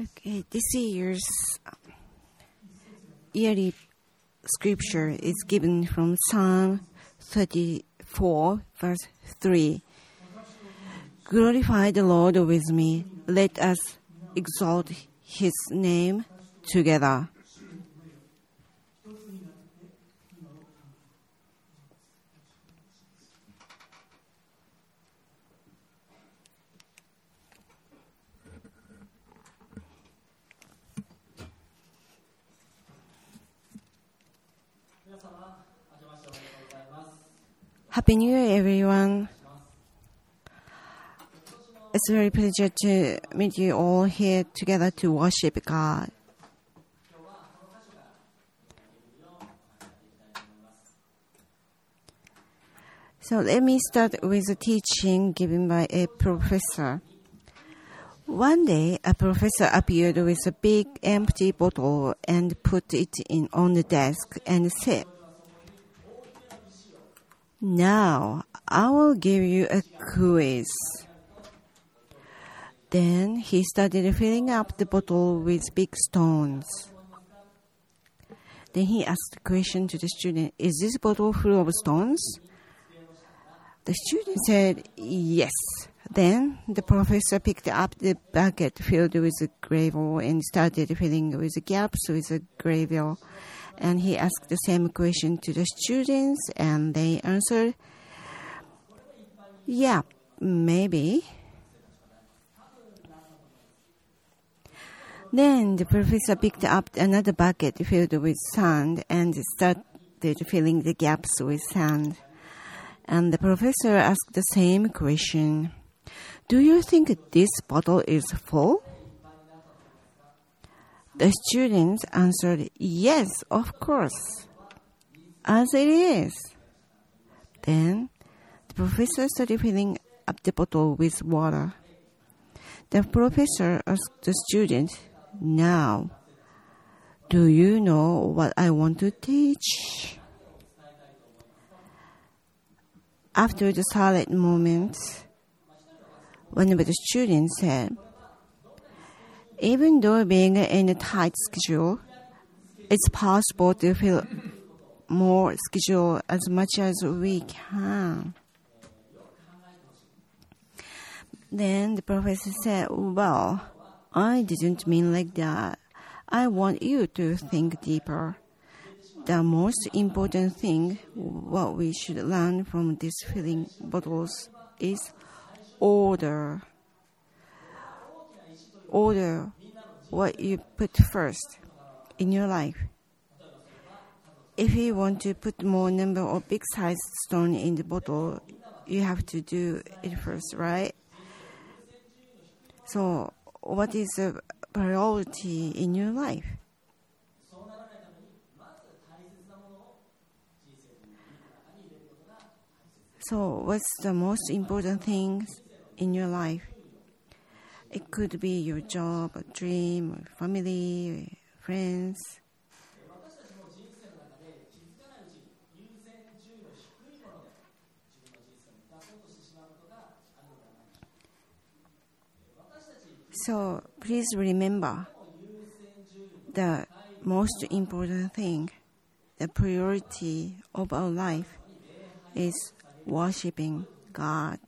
Okay, this year's yearly scripture is given from Psalm 34, verse 3. Glorify the Lord with me. Let us exalt his name together. Happy New Year, everyone. It's a very pleasure to meet you all here together to worship God. So let me start with a teaching given by a professor. One day, a professor appeared with a big empty bottle and put it in on the desk and said, now, I will give you a quiz. Then he started filling up the bottle with big stones. Then he asked the question to the student Is this bottle full of stones? The student said, Yes. Then the professor picked up the bucket filled with gravel and started filling with gaps with gravel and he asked the same question to the students and they answered yeah maybe. Then the professor picked up another bucket filled with sand and started filling the gaps with sand. And the professor asked the same question do you think this bottle is full the students answered, Yes, of course, as it is. Then the professor started filling up the bottle with water. The professor asked the student, Now, do you know what I want to teach? After the silent moment, one of the students said, even though being in a tight schedule, it's possible to fill more schedule as much as we can. Then the professor said, Well, I didn't mean like that. I want you to think deeper. The most important thing, what we should learn from these filling bottles, is order order what you put first in your life. If you want to put more number of big sized stone in the bottle, you have to do it first, right? So, what is the priority in your life? So, what's the most important thing in your life? It could be your job, a dream, or family, or friends. So please remember the most important thing, the priority of our life is worshiping God.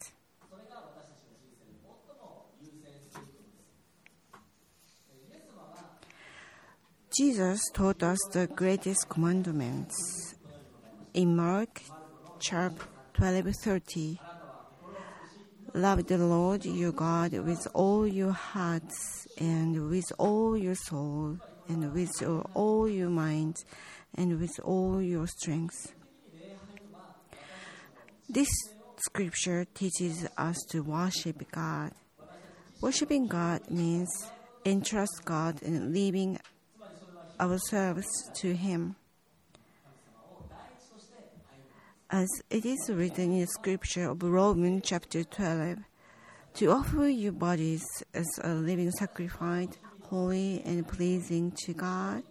Jesus taught us the greatest commandments. In Mark chapter 12:30, love the Lord your God with all your hearts and with all your soul and with all your mind and with all your strength. This scripture teaches us to worship God. Worshiping God means entrust God in living ourselves to Him. As it is written in the scripture of Romans chapter 12, to offer your bodies as a living sacrifice, holy and pleasing to God.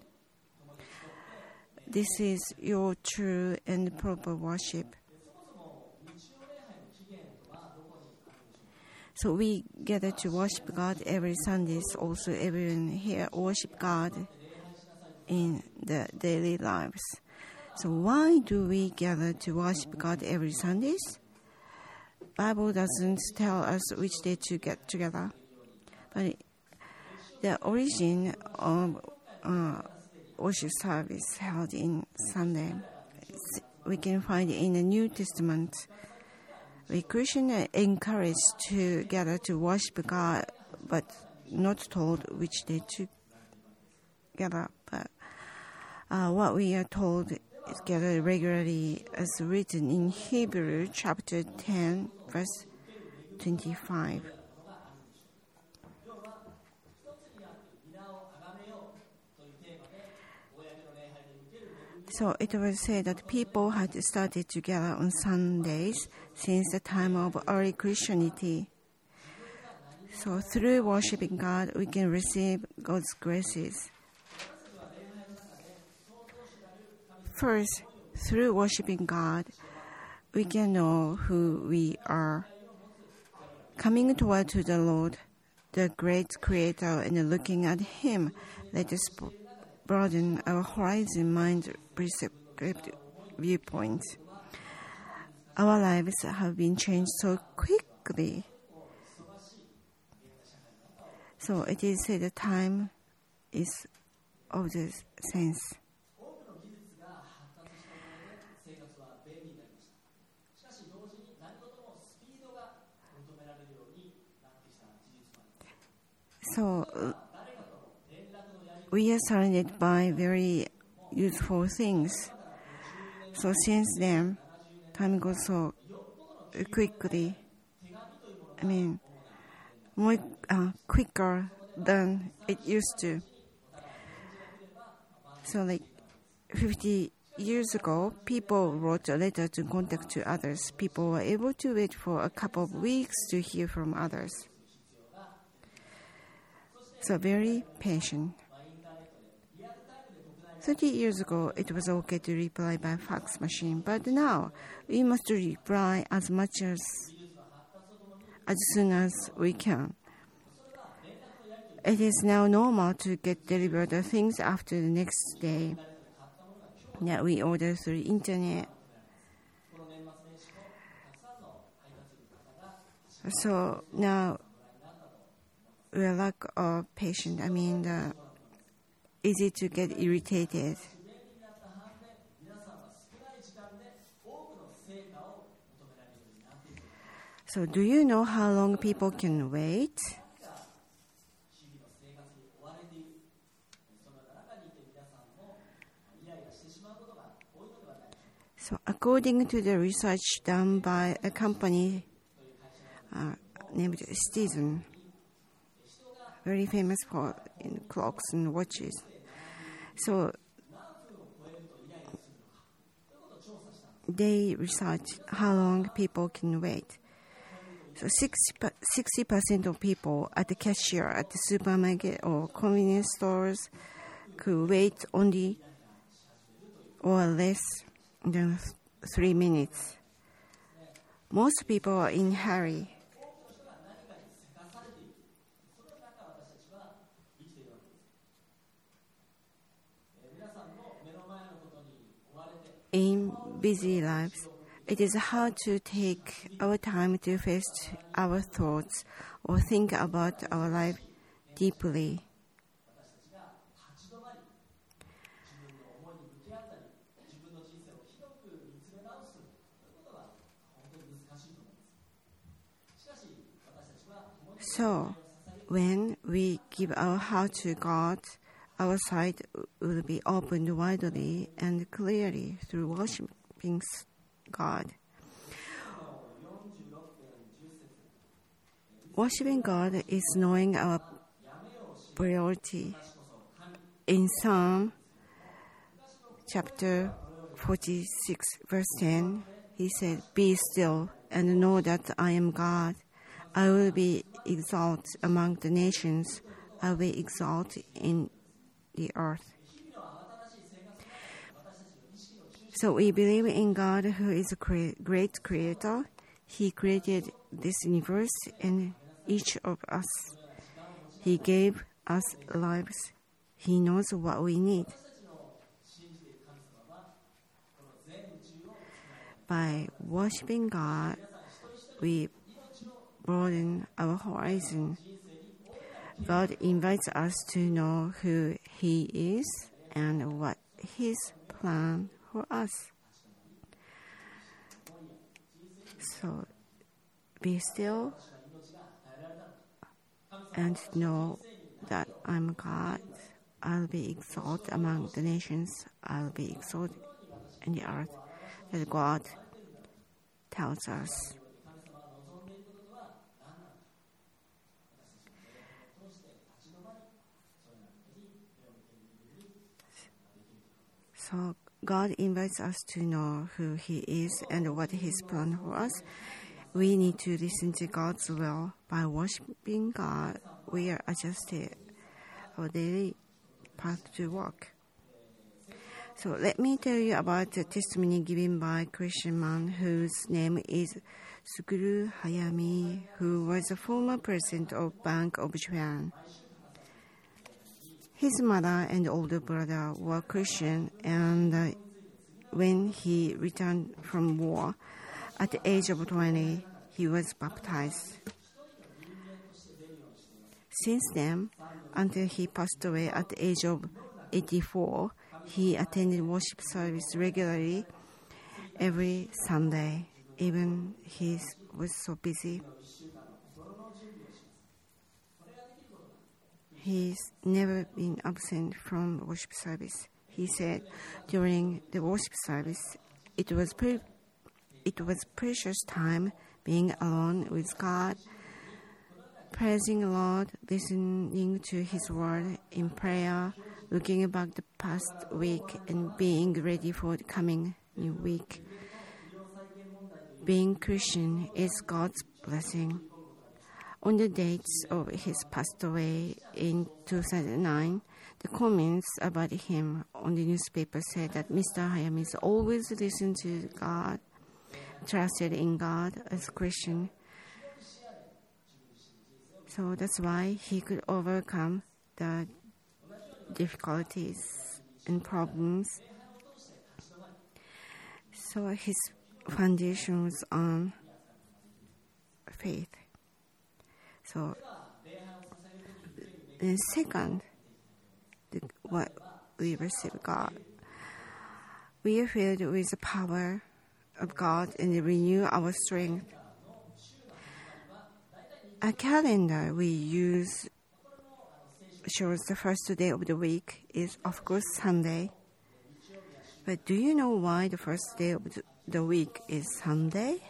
This is your true and proper worship. So we gather to worship God every Sundays. Also, everyone here worship God in the daily lives. So why do we gather to worship God every Sundays? Bible doesn't tell us which day to get together, but the origin of uh, worship service held in Sunday we can find in the New Testament. We Christians are encouraged to gather to worship God, but not told which day to gather. Uh, what we are told is gathered regularly, as written in Hebrew chapter 10, verse 25. So it was said that people had started together on Sundays since the time of early Christianity. So through worshiping God, we can receive God's graces. First, through worshiping God, we can know who we are. Coming toward to the Lord, the great Creator, and looking at Him, let us broaden our horizon mind prescriptive viewpoint. Our lives have been changed so quickly. So it is said the time is of the sense. So uh, we are surrounded by very useful things. So since then, time goes so quickly. I mean, more uh, quicker than it used to. So like 50 years ago, people wrote a letter to contact to others. People were able to wait for a couple of weeks to hear from others. So very patient. 30 years ago, it was okay to reply by fax machine, but now we must reply as much as as soon as we can. It is now normal to get delivered the things after the next day that we order through internet. So now we lack of patience. I mean, the easy to get irritated. So, do you know how long people can wait? So, according to the research done by a company uh, named Citizen, very famous for clocks and watches. So they research how long people can wait. So 60 percent of people at the cashier at the supermarket or convenience stores could wait only or less than three minutes. Most people are in hurry. In busy lives, it is hard to take our time to face our thoughts or think about our life deeply. So, when we give our heart to God, our sight will be opened widely and clearly through worshiping God. Worshiping God is knowing our priority. In Psalm chapter 46, verse 10, he said, Be still and know that I am God. I will be exalted among the nations. I will be exalted in the earth. So we believe in God who is a great creator. He created this universe and each of us. He gave us lives. He knows what we need. By worshiping God, we broaden our horizon. God invites us to know who He is and what His plan for us. So be still and know that I'm God. I'll be exalted among the nations. I'll be exalted in the earth. That God tells us. So God invites us to know who He is and what His plan for us. We need to listen to God's will. By worshiping God, we are adjusted our daily path to walk. So let me tell you about the testimony given by Christian man whose name is Suguru Hayami, who was a former president of Bank of Japan. His mother and older brother were Christian, and uh, when he returned from war at the age of 20, he was baptized. Since then, until he passed away at the age of 84, he attended worship service regularly every Sunday, even he was so busy. He's never been absent from worship service. He said during the worship service, it was pre- it was precious time being alone with God, praising the Lord, listening to His word in prayer, looking back the past week, and being ready for the coming new week. Being Christian is God's blessing. On the dates of his passed away in 2009, the comments about him on the newspaper said that Mr. Hayami always listened to God, trusted in God as a Christian. So that's why he could overcome the difficulties and problems. So his foundation was on faith. So, and second, the, what we receive God, we are filled with the power of God and renew our strength. A calendar we use shows the first day of the week is, of course, Sunday. But do you know why the first day of the week is Sunday?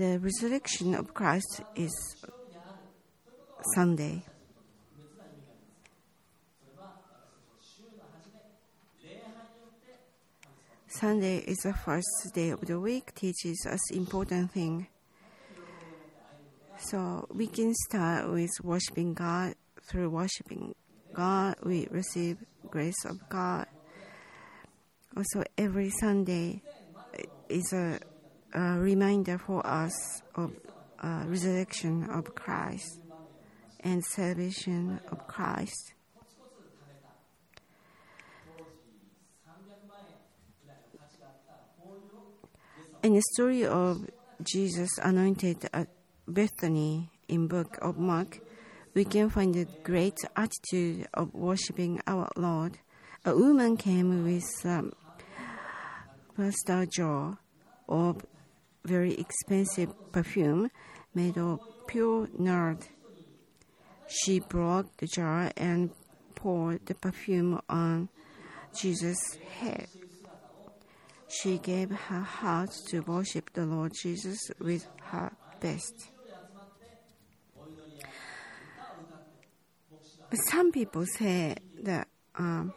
The resurrection of Christ is Sunday. Sunday is the first day of the week, teaches us important thing. So we can start with worshiping God. Through worshiping God, we receive grace of God. Also, every Sunday is a, a reminder for us of uh, resurrection of Christ and salvation of Christ. In the story of Jesus anointed at Bethany in book of Mark, we can find a great attitude of worshiping our Lord. A woman came with um, pastel jar of very expensive perfume made of pure nard. She broke the jar and poured the perfume on Jesus' head. She gave her heart to worship the Lord Jesus with her best. Some people say that um,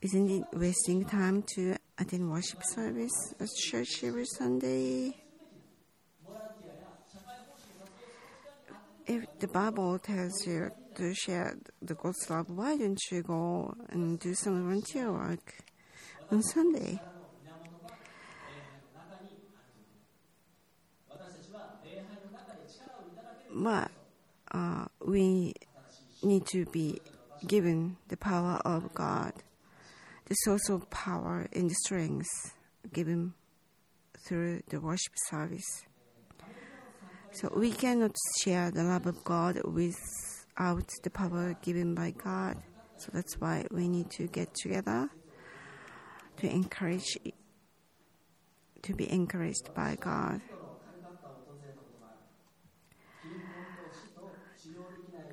isn't it wasting time to attend worship service at church every Sunday? If the Bible tells you to share the God's love, why don't you go and do some volunteer work? on Sunday. But uh, we need to be given the power of God, the source of power and strength given through the worship service. So we cannot share the love of God without the power given by God. So that's why we need to get together to encourage to be encouraged by God.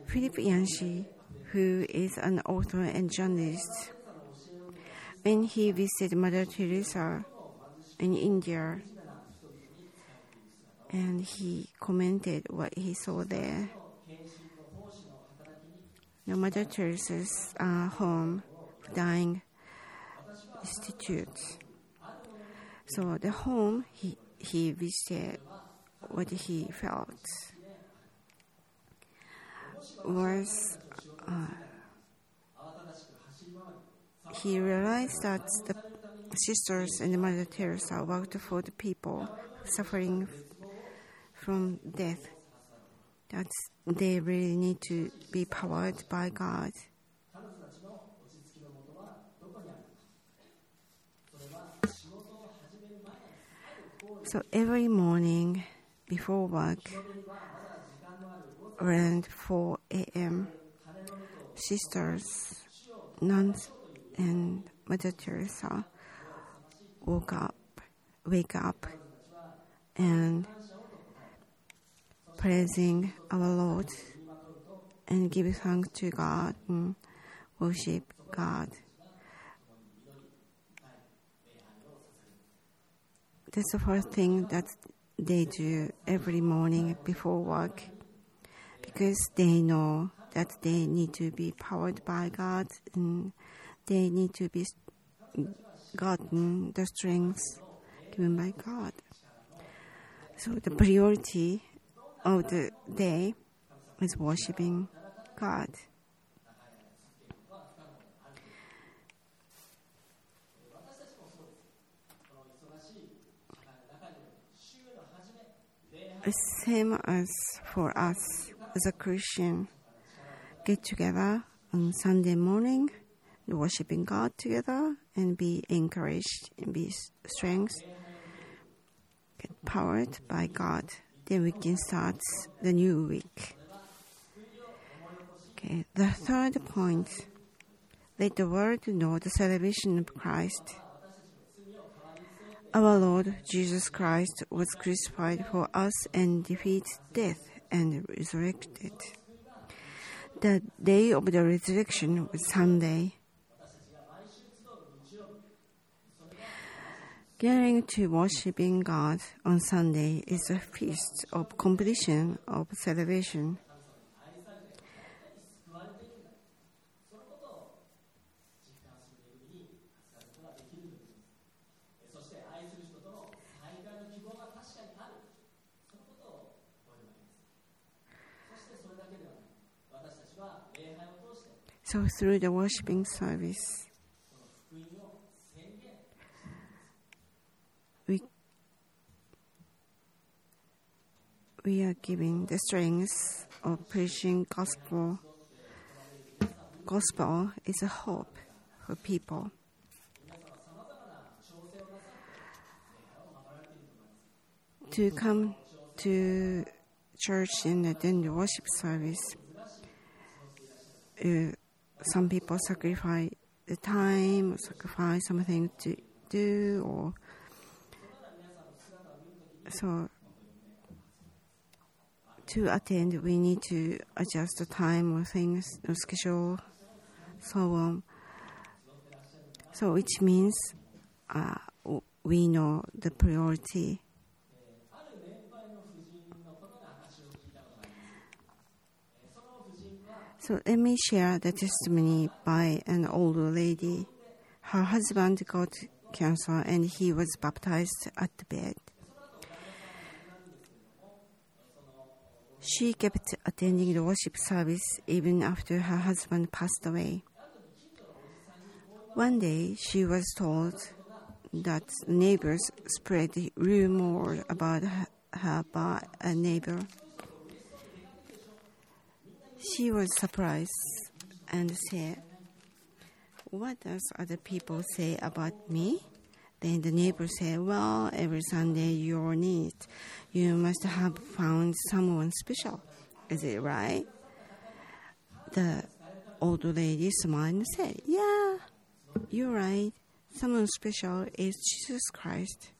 Philip Yancey, who is an author and journalist, when he visited Mother Teresa in India, and he commented what he saw there. The Mother Teresa's uh, home, dying institute. So the home he he visited, what he felt was uh, he realized that the sisters and the Mother Teresa worked for the people suffering from death. That they really need to be powered by God. So every morning before work, around 4 a.m., sisters, nuns, and Mother Teresa woke up, wake up, and praising our Lord and give thanks to God and worship God. That's the first thing that they do every morning before work because they know that they need to be powered by God and they need to be gotten the strength given by God. So the priority of the day is worshiping God. Same as for us as a Christian, get together on Sunday morning, worshiping God together, and be encouraged and be strength, get powered by God. Then we can start the new week. Okay, the third point let the world know the salvation of Christ. Our Lord Jesus Christ was crucified for us and defeated death and resurrected. The day of the resurrection was Sunday. Getting to worshiping God on Sunday is a feast of completion of salvation. So through the worshiping service, we we are giving the strength of preaching gospel. Gospel is a hope for people. To come to church and attend the worship service. Uh, some people sacrifice the time, sacrifice something to do, or so to attend, we need to adjust the time or things, or schedule, so on. So, which means uh, we know the priority. So let me share the testimony by an older lady. Her husband got cancer and he was baptized at the bed. She kept attending the worship service even after her husband passed away. One day she was told that neighbors spread rumor about her by a neighbor. She was surprised and said, What does other people say about me? Then the neighbor said, Well, every Sunday you're neat. You must have found someone special. Is it right? The old lady smiled and said, Yeah, you're right. Someone special is Jesus Christ.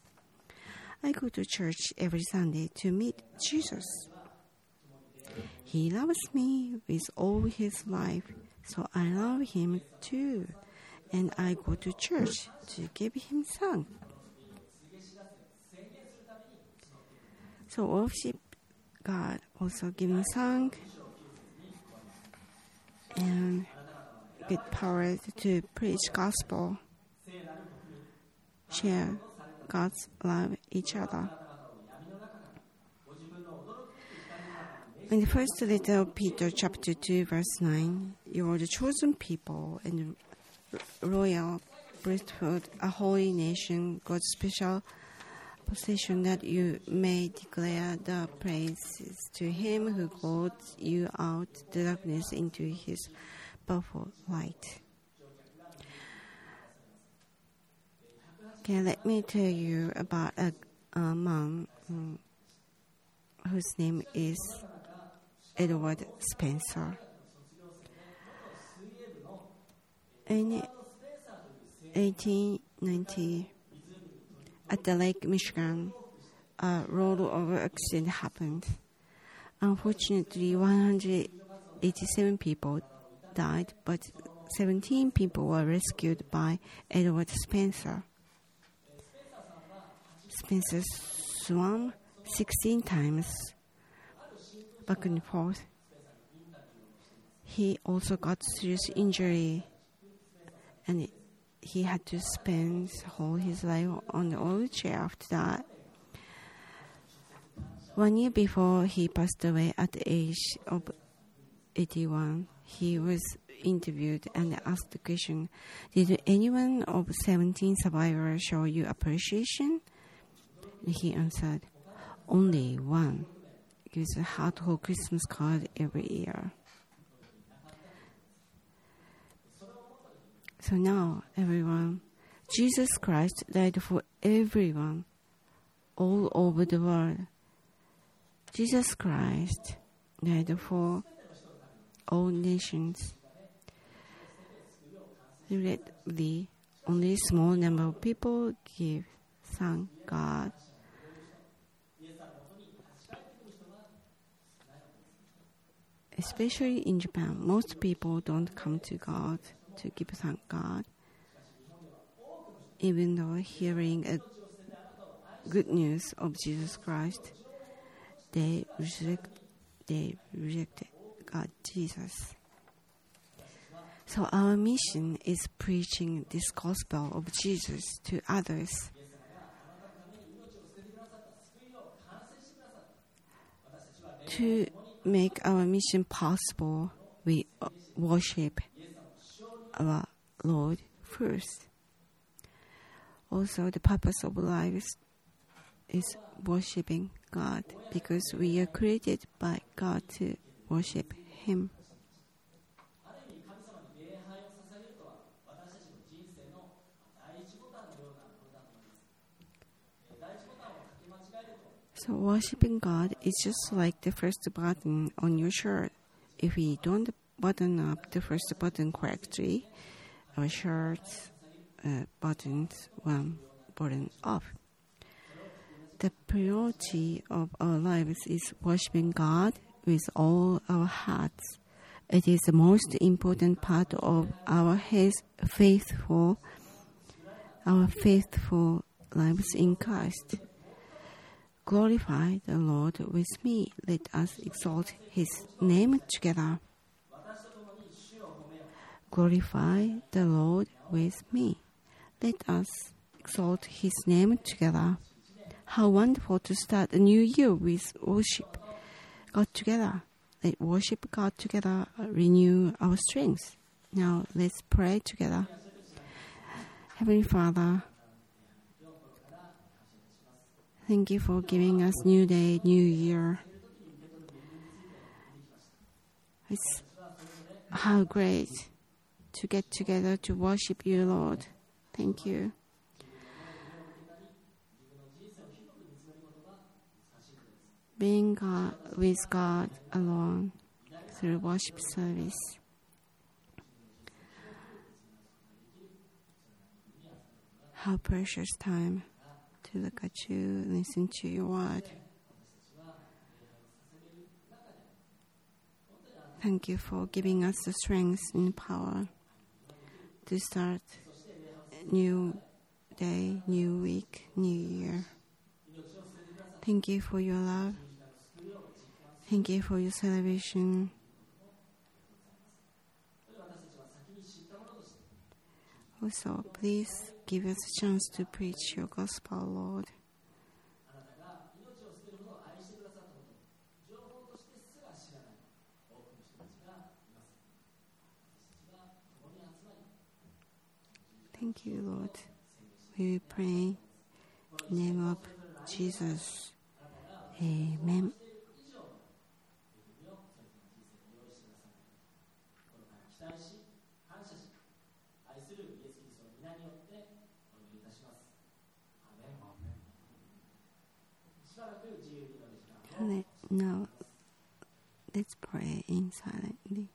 I go to church every Sunday to meet Jesus. He loves me with all his life, so I love him too. And I go to church to give him song. So worship God, also giving song and get power to preach gospel, share God's love each other. In the first letter of Peter, chapter 2, verse 9, you are the chosen people and royal priesthood, a holy nation, God's special possession, that you may declare the praises to Him who called you out the darkness into His powerful light. Okay, let me tell you about a, a man um, whose name is Edward Spencer. In 1890, at the Lake Michigan, a rollover accident happened. Unfortunately, 187 people died, but 17 people were rescued by Edward Spencer. Spencer swam 16 times back and forth. He also got serious injury and he had to spend all his life on the wheelchair after that. One year before he passed away at the age of 81, he was interviewed and asked the question Did anyone of 17 survivors show you appreciation? And he answered, Only one gives a heartful Christmas card every year. So now, everyone, Jesus Christ died for everyone all over the world. Jesus Christ died for all nations. Regrettably, only a small number of people give thank God. Especially in Japan, most people don't come to God to give thank God. Even though hearing a good news of Jesus Christ, they reject they reject God Jesus. So our mission is preaching this gospel of Jesus to others. To make our mission possible, we worship our Lord first. Also, the purpose of life is, worshiping God because we are created by God to worship Him. So, worshiping God is just like the first button on your shirt. If we don't button up the first button correctly, our shirts uh, buttons one button off. The priority of our lives is worshiping God with all our hearts. It is the most important part of our faithful, our faithful lives in Christ. Glorify the Lord with me. Let us exalt His name together. Glorify the Lord with me. Let us exalt His name together. How wonderful to start a new year with worship God together. Let worship God together renew our strength. Now let's pray together. Heavenly Father, thank you for giving us new day, new year. It's how great to get together to worship you, Lord. Thank you. Being God, with God alone through worship service. How precious time to look at you, listen to your word. Thank you for giving us the strength and power to start a new day, new week, new year. Thank you for your love. Thank you for your celebration. Also, please give us a chance to preach your gospel, Lord. Thank you, Lord. We pray in the name of Jesus. Amen. Now, let's pray in silently.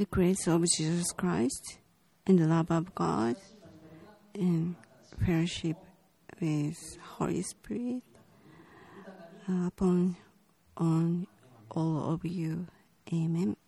The grace of Jesus Christ and the love of God and fellowship with Holy Spirit uh, upon on all of you. Amen.